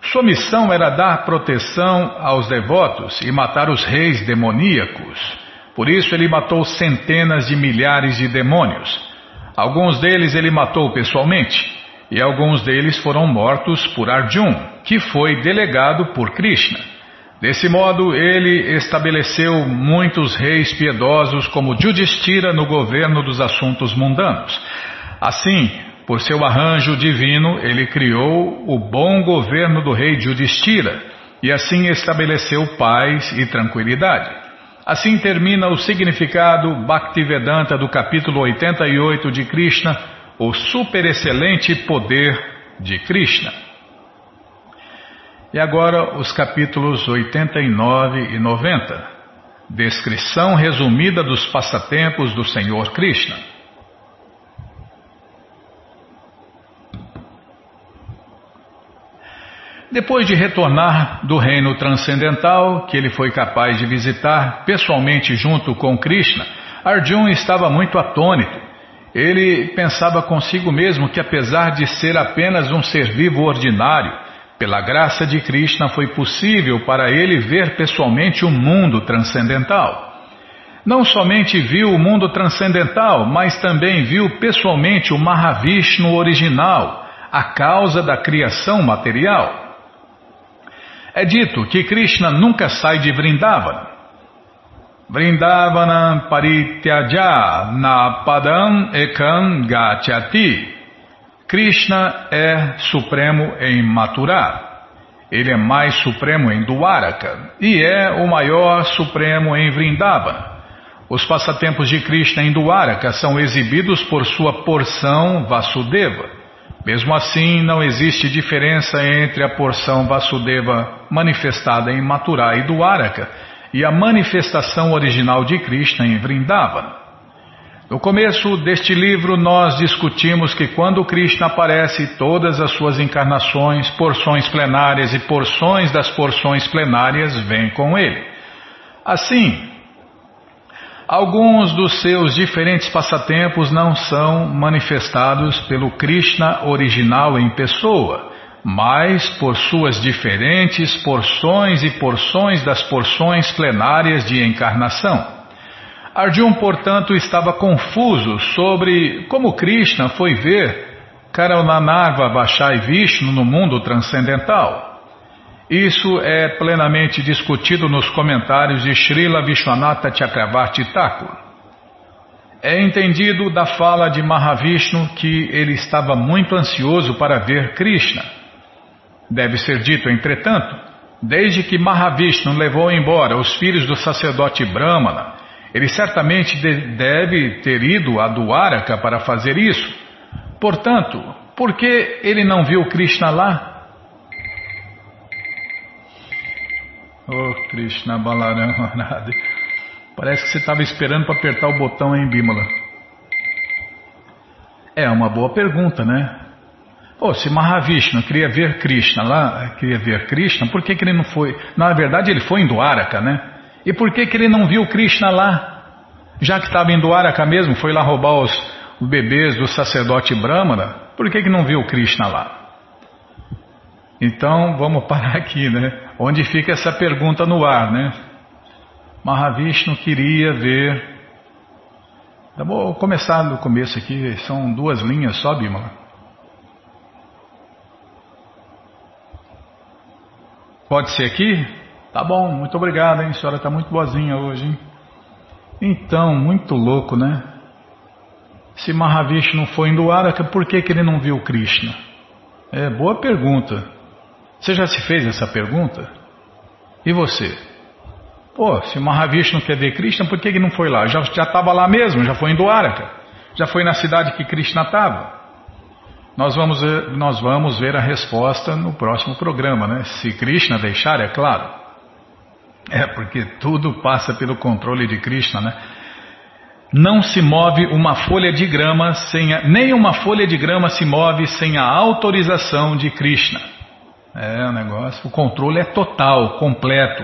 Sua missão era dar proteção aos devotos e matar os reis demoníacos. Por isso ele matou centenas de milhares de demônios. Alguns deles ele matou pessoalmente, e alguns deles foram mortos por Arjun, que foi delegado por Krishna. Desse modo, ele estabeleceu muitos reis piedosos como Judistira no governo dos assuntos mundanos. Assim, por seu arranjo divino, ele criou o bom governo do rei Judistira e assim estabeleceu paz e tranquilidade. Assim termina o significado Bhaktivedanta do capítulo 88 de Krishna, o superexcelente poder de Krishna. E agora os capítulos 89 e 90. Descrição resumida dos passatempos do Senhor Krishna. Depois de retornar do reino transcendental, que ele foi capaz de visitar pessoalmente junto com Krishna, Arjun estava muito atônito. Ele pensava consigo mesmo que, apesar de ser apenas um ser vivo ordinário, pela graça de Krishna foi possível para ele ver pessoalmente o mundo transcendental. Não somente viu o mundo transcendental, mas também viu pessoalmente o Mahavishnu original, a causa da criação material. É dito que Krishna nunca sai de Vrindavana. Vrindavana parityaja na padam ekam gachati. Krishna é supremo em Mathura. Ele é mais supremo em Dwaraka e é o maior supremo em Vrindavana. Os passatempos de Krishna em Dwaraka são exibidos por sua porção Vasudeva. Mesmo assim, não existe diferença entre a porção Vasudeva manifestada em Mathura e Dwaraka e a manifestação original de Krishna em Vrindavana. No começo deste livro, nós discutimos que quando Krishna aparece, todas as suas encarnações, porções plenárias e porções das porções plenárias vêm com ele. Assim, Alguns dos seus diferentes passatempos não são manifestados pelo Krishna original em pessoa, mas por suas diferentes porções e porções das porções plenárias de encarnação. Arjun, portanto, estava confuso sobre como Krishna foi ver Karananarva Vashai Vishnu no mundo transcendental. Isso é plenamente discutido nos comentários de Srila Vishwanatha Chakravarti Thakur. É entendido da fala de Mahavishnu que ele estava muito ansioso para ver Krishna. Deve ser dito, entretanto, desde que Mahavishnu levou embora os filhos do sacerdote Brahmana, ele certamente deve ter ido a Dwaraka para fazer isso. Portanto, por que ele não viu Krishna lá? Oh, Krishna Balaram Arade. Parece que você estava esperando para apertar o botão em Bímola. É uma boa pergunta, né? Oh, se Mahavishnu queria ver Krishna lá, queria ver Krishna, por que, que ele não foi? Na verdade, ele foi em Dwaraka, né? E por que, que ele não viu Krishna lá? Já que estava em Dwaraka mesmo, foi lá roubar os, os bebês do sacerdote Brahmana, por que, que não viu Krishna lá? Então, vamos parar aqui, né? Onde fica essa pergunta no ar, né? Mahavishnu queria ver. Tá bom, vou começar do começo aqui, são duas linhas só, Bimala. Pode ser aqui? Tá bom, muito obrigado, hein? A senhora está muito boazinha hoje, hein? Então, muito louco, né? Se Mahavishnu foi em Dwaraka, por que, que ele não viu Krishna? É, boa pergunta. Você já se fez essa pergunta? E você? Pô, se Mahavishnu quer ver Krishna, por que, ele não foi lá? Já estava lá mesmo, já foi em Dwaraka, já foi na cidade que Krishna estava. Nós vamos, ver, nós vamos ver a resposta no próximo programa, né? Se Krishna deixar, é claro. É, porque tudo passa pelo controle de Krishna, né? Não se move uma folha de grama sem a, nem uma folha de grama se move sem a autorização de Krishna. É o negócio, o controle é total, completo.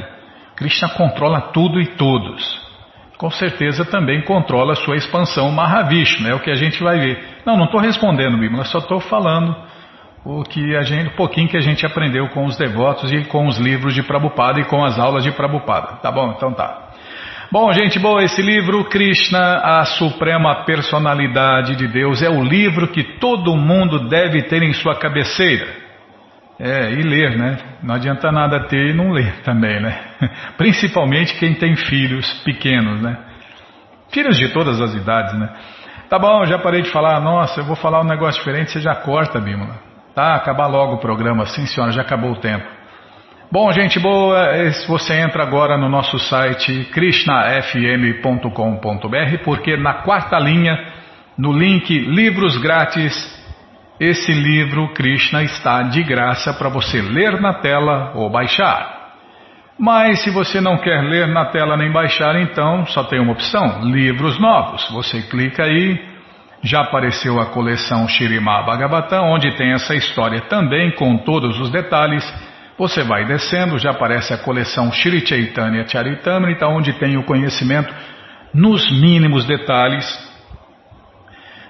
Krishna controla tudo e todos. Com certeza também controla a sua expansão Mahavishnu, é o que a gente vai ver. Não, não estou respondendo, Bíblia, só estou falando o que a gente, um pouquinho que a gente aprendeu com os devotos e com os livros de Prabhupada e com as aulas de Prabhupada. Tá bom? Então tá. Bom, gente boa, esse livro, Krishna, a Suprema Personalidade de Deus, é o livro que todo mundo deve ter em sua cabeceira. É, e ler, né? Não adianta nada ter e não ler também, né? Principalmente quem tem filhos pequenos, né? Filhos de todas as idades, né? Tá bom, já parei de falar. Nossa, eu vou falar um negócio diferente, você já corta, Bímola. Tá, acabar logo o programa. Sim, senhora, já acabou o tempo. Bom, gente boa, você entra agora no nosso site krishnafm.com.br, porque na quarta linha, no link Livros Grátis, esse livro Krishna está de graça para você ler na tela ou baixar. Mas se você não quer ler na tela nem baixar, então só tem uma opção: livros novos. Você clica aí, já apareceu a coleção Shirimá Bhagavatam, onde tem essa história também com todos os detalhes. Você vai descendo, já aparece a coleção Shri Chaitanya Charitamrita, onde tem o conhecimento nos mínimos detalhes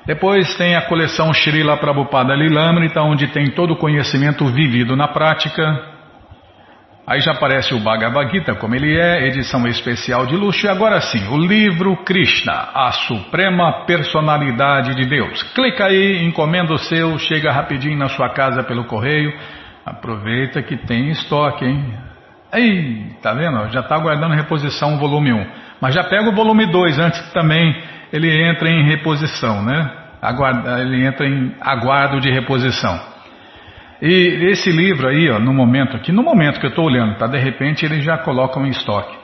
depois tem a coleção Srila Prabhupada Lilamrita, onde tem todo o conhecimento vivido na prática. Aí já aparece o Bhagavad Gita como ele é, edição especial de luxo. E agora sim, o livro Krishna, a Suprema Personalidade de Deus. Clica aí, encomenda o seu, chega rapidinho na sua casa pelo correio. Aproveita que tem estoque, hein? Aí, tá vendo? Já está aguardando reposição o volume 1. Mas já pega o volume 2 antes também ele entra em reposição, né? Aguarda, ele entra em aguardo de reposição. E esse livro aí, ó, no momento aqui, no momento que eu estou olhando, tá? De repente ele já coloca em estoque.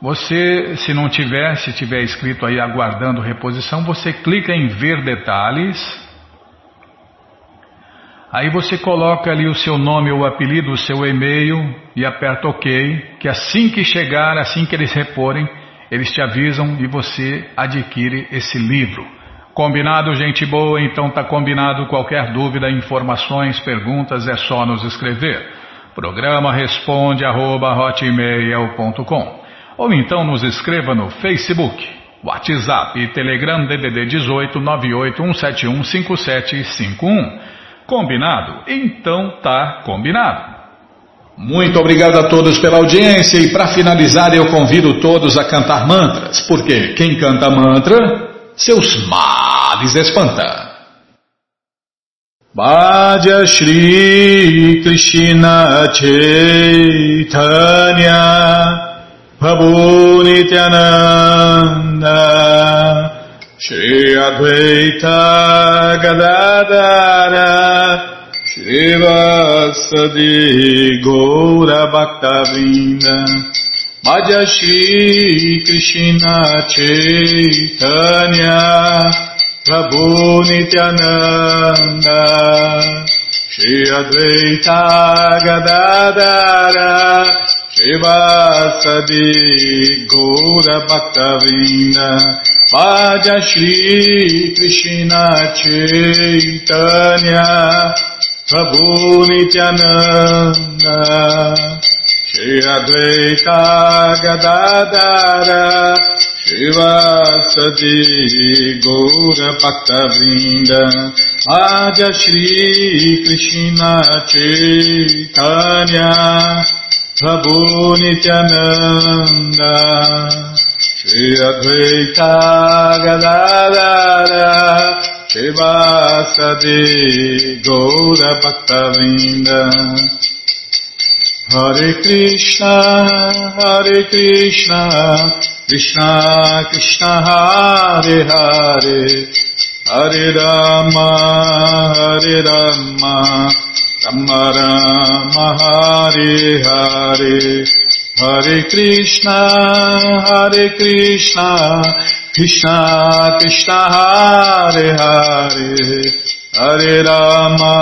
Você, se não tiver, se tiver escrito aí aguardando reposição, você clica em ver detalhes. Aí você coloca ali o seu nome ou apelido, o seu e-mail e aperta OK, que assim que chegar, assim que eles reporem, eles te avisam e você adquire esse livro. Combinado, gente boa? Então tá combinado. Qualquer dúvida, informações, perguntas é só nos escrever. Programa responde arroba, ou então nos escreva no Facebook, WhatsApp e Telegram DDD 18 981715751. Combinado? Então tá combinado. Muito obrigado a todos pela audiência e para finalizar eu convido todos a cantar mantras, porque quem canta mantra, seus males espanta. Shri Krishna Chaitanya Prabhu Nityananda Shri Gadadara Srivasadi Gaura Bhaktavina Bhaja Shri Krishna Chaitanya Prabhu Nityananda Shri Advaita Gadadara Srivasadi Gaura Bhaktavina Bhaja Shri Krishna Chaitanya Prabhu Nityananda Shri Advaita Gadadara Shivasadi Gaura Bhaktavrinda Aja Shri Krishna Chaitanya Prabhu Nityananda Shri Advaita Gadadara Shivasadi Gaura Bhaktavinda Hare Krishna, Hare Krishna, Krishna Krishna Hare Hare, Hare Rama, Hare Rama, Rama Rama Hare Hare, Hare Krishna, Hare Krishna, Krishna Hare Hare Hare Rama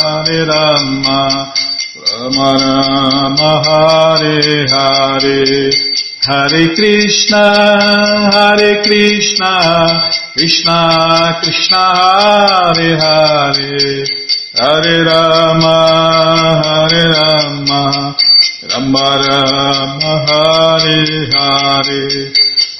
Hare Rama Rama Rama Hare Hare Hare Krishna Hare Krishna Krishna Krishna Hare Hare Hare Rama Hare Rama Rama Rama Hare Hare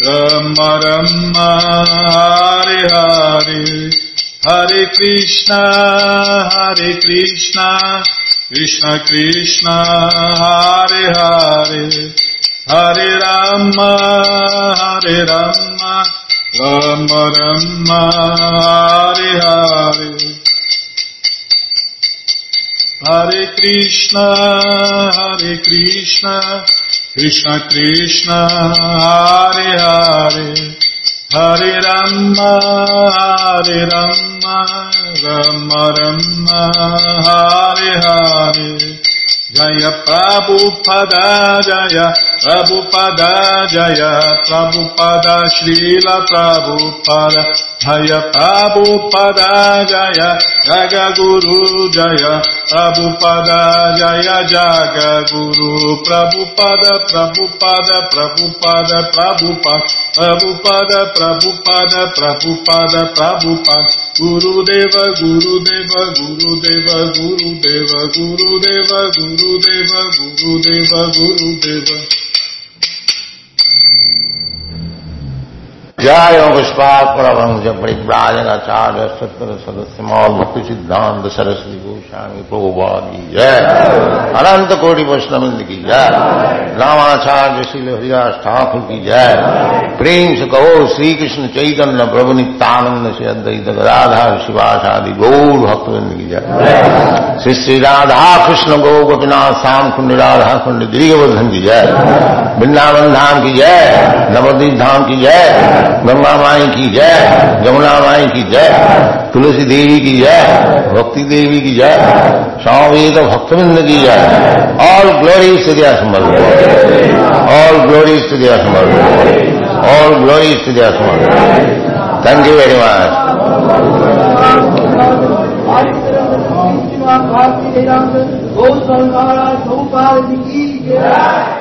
رم رم ہری ہری ہری کشن ہری کشن کشن کشن ہری ہری ہری رم ہری رم رم رم ہری ہری ہری کشن ہری کشن Krishna Krishna Hare Hare. Hare Rama Hare Rama Rama Rama Hare Hare. Jaya Prabhupada Jaya Prabhupada Jaya Prabhupada Srila Prabhupada Jaya Prabhupada Jaya Jaga Guru Jaya Prabhupada Jaya Jaga Guru Prabhupada Prabhupada Prabhupada Prabhupada Prabhupada Prabhupada Prabhupada Prabhupada Guru Deva Guru Deva Guru Deva Guru Deva Guru Deva Guru Deva Guru Deva Guru Deva जय पुष्पात परमंश परिव्राजन आचार्य सत्तर सदस्य मौल भक्ति सिद्धांत सरस्वती गोस्वामी प्रभुवादी जय अनंत कोटि वैष्णविंद की जय रामाचार्य श्री हरिदास ठाकुर की जय प्रेम से कहो श्री कृष्ण चैतन्य प्रभु नित्यानंद से अद्वैत राधा शिवासादि गौर भक्तविंद की जय श्री श्री राधा कृष्ण गौ गोपीनाथ श्याम कुंड राधा कुंड गिरिवर्धन की जय वृंदावन धाम की जय नवदीप धाम की जय गंगा माई की जय जमुना माई की जय तुलसी देवी की जय भक्ति देवी की जय स्वामी तो भक्तविंद की जय ऑल ग्लोरी टू दिया समर ऑल ग्लोरी टू दिया समर ऑल ग्लोरी टू दिया summer thank you very much Bharatiya Gautam Maharaj Gopal जी की जय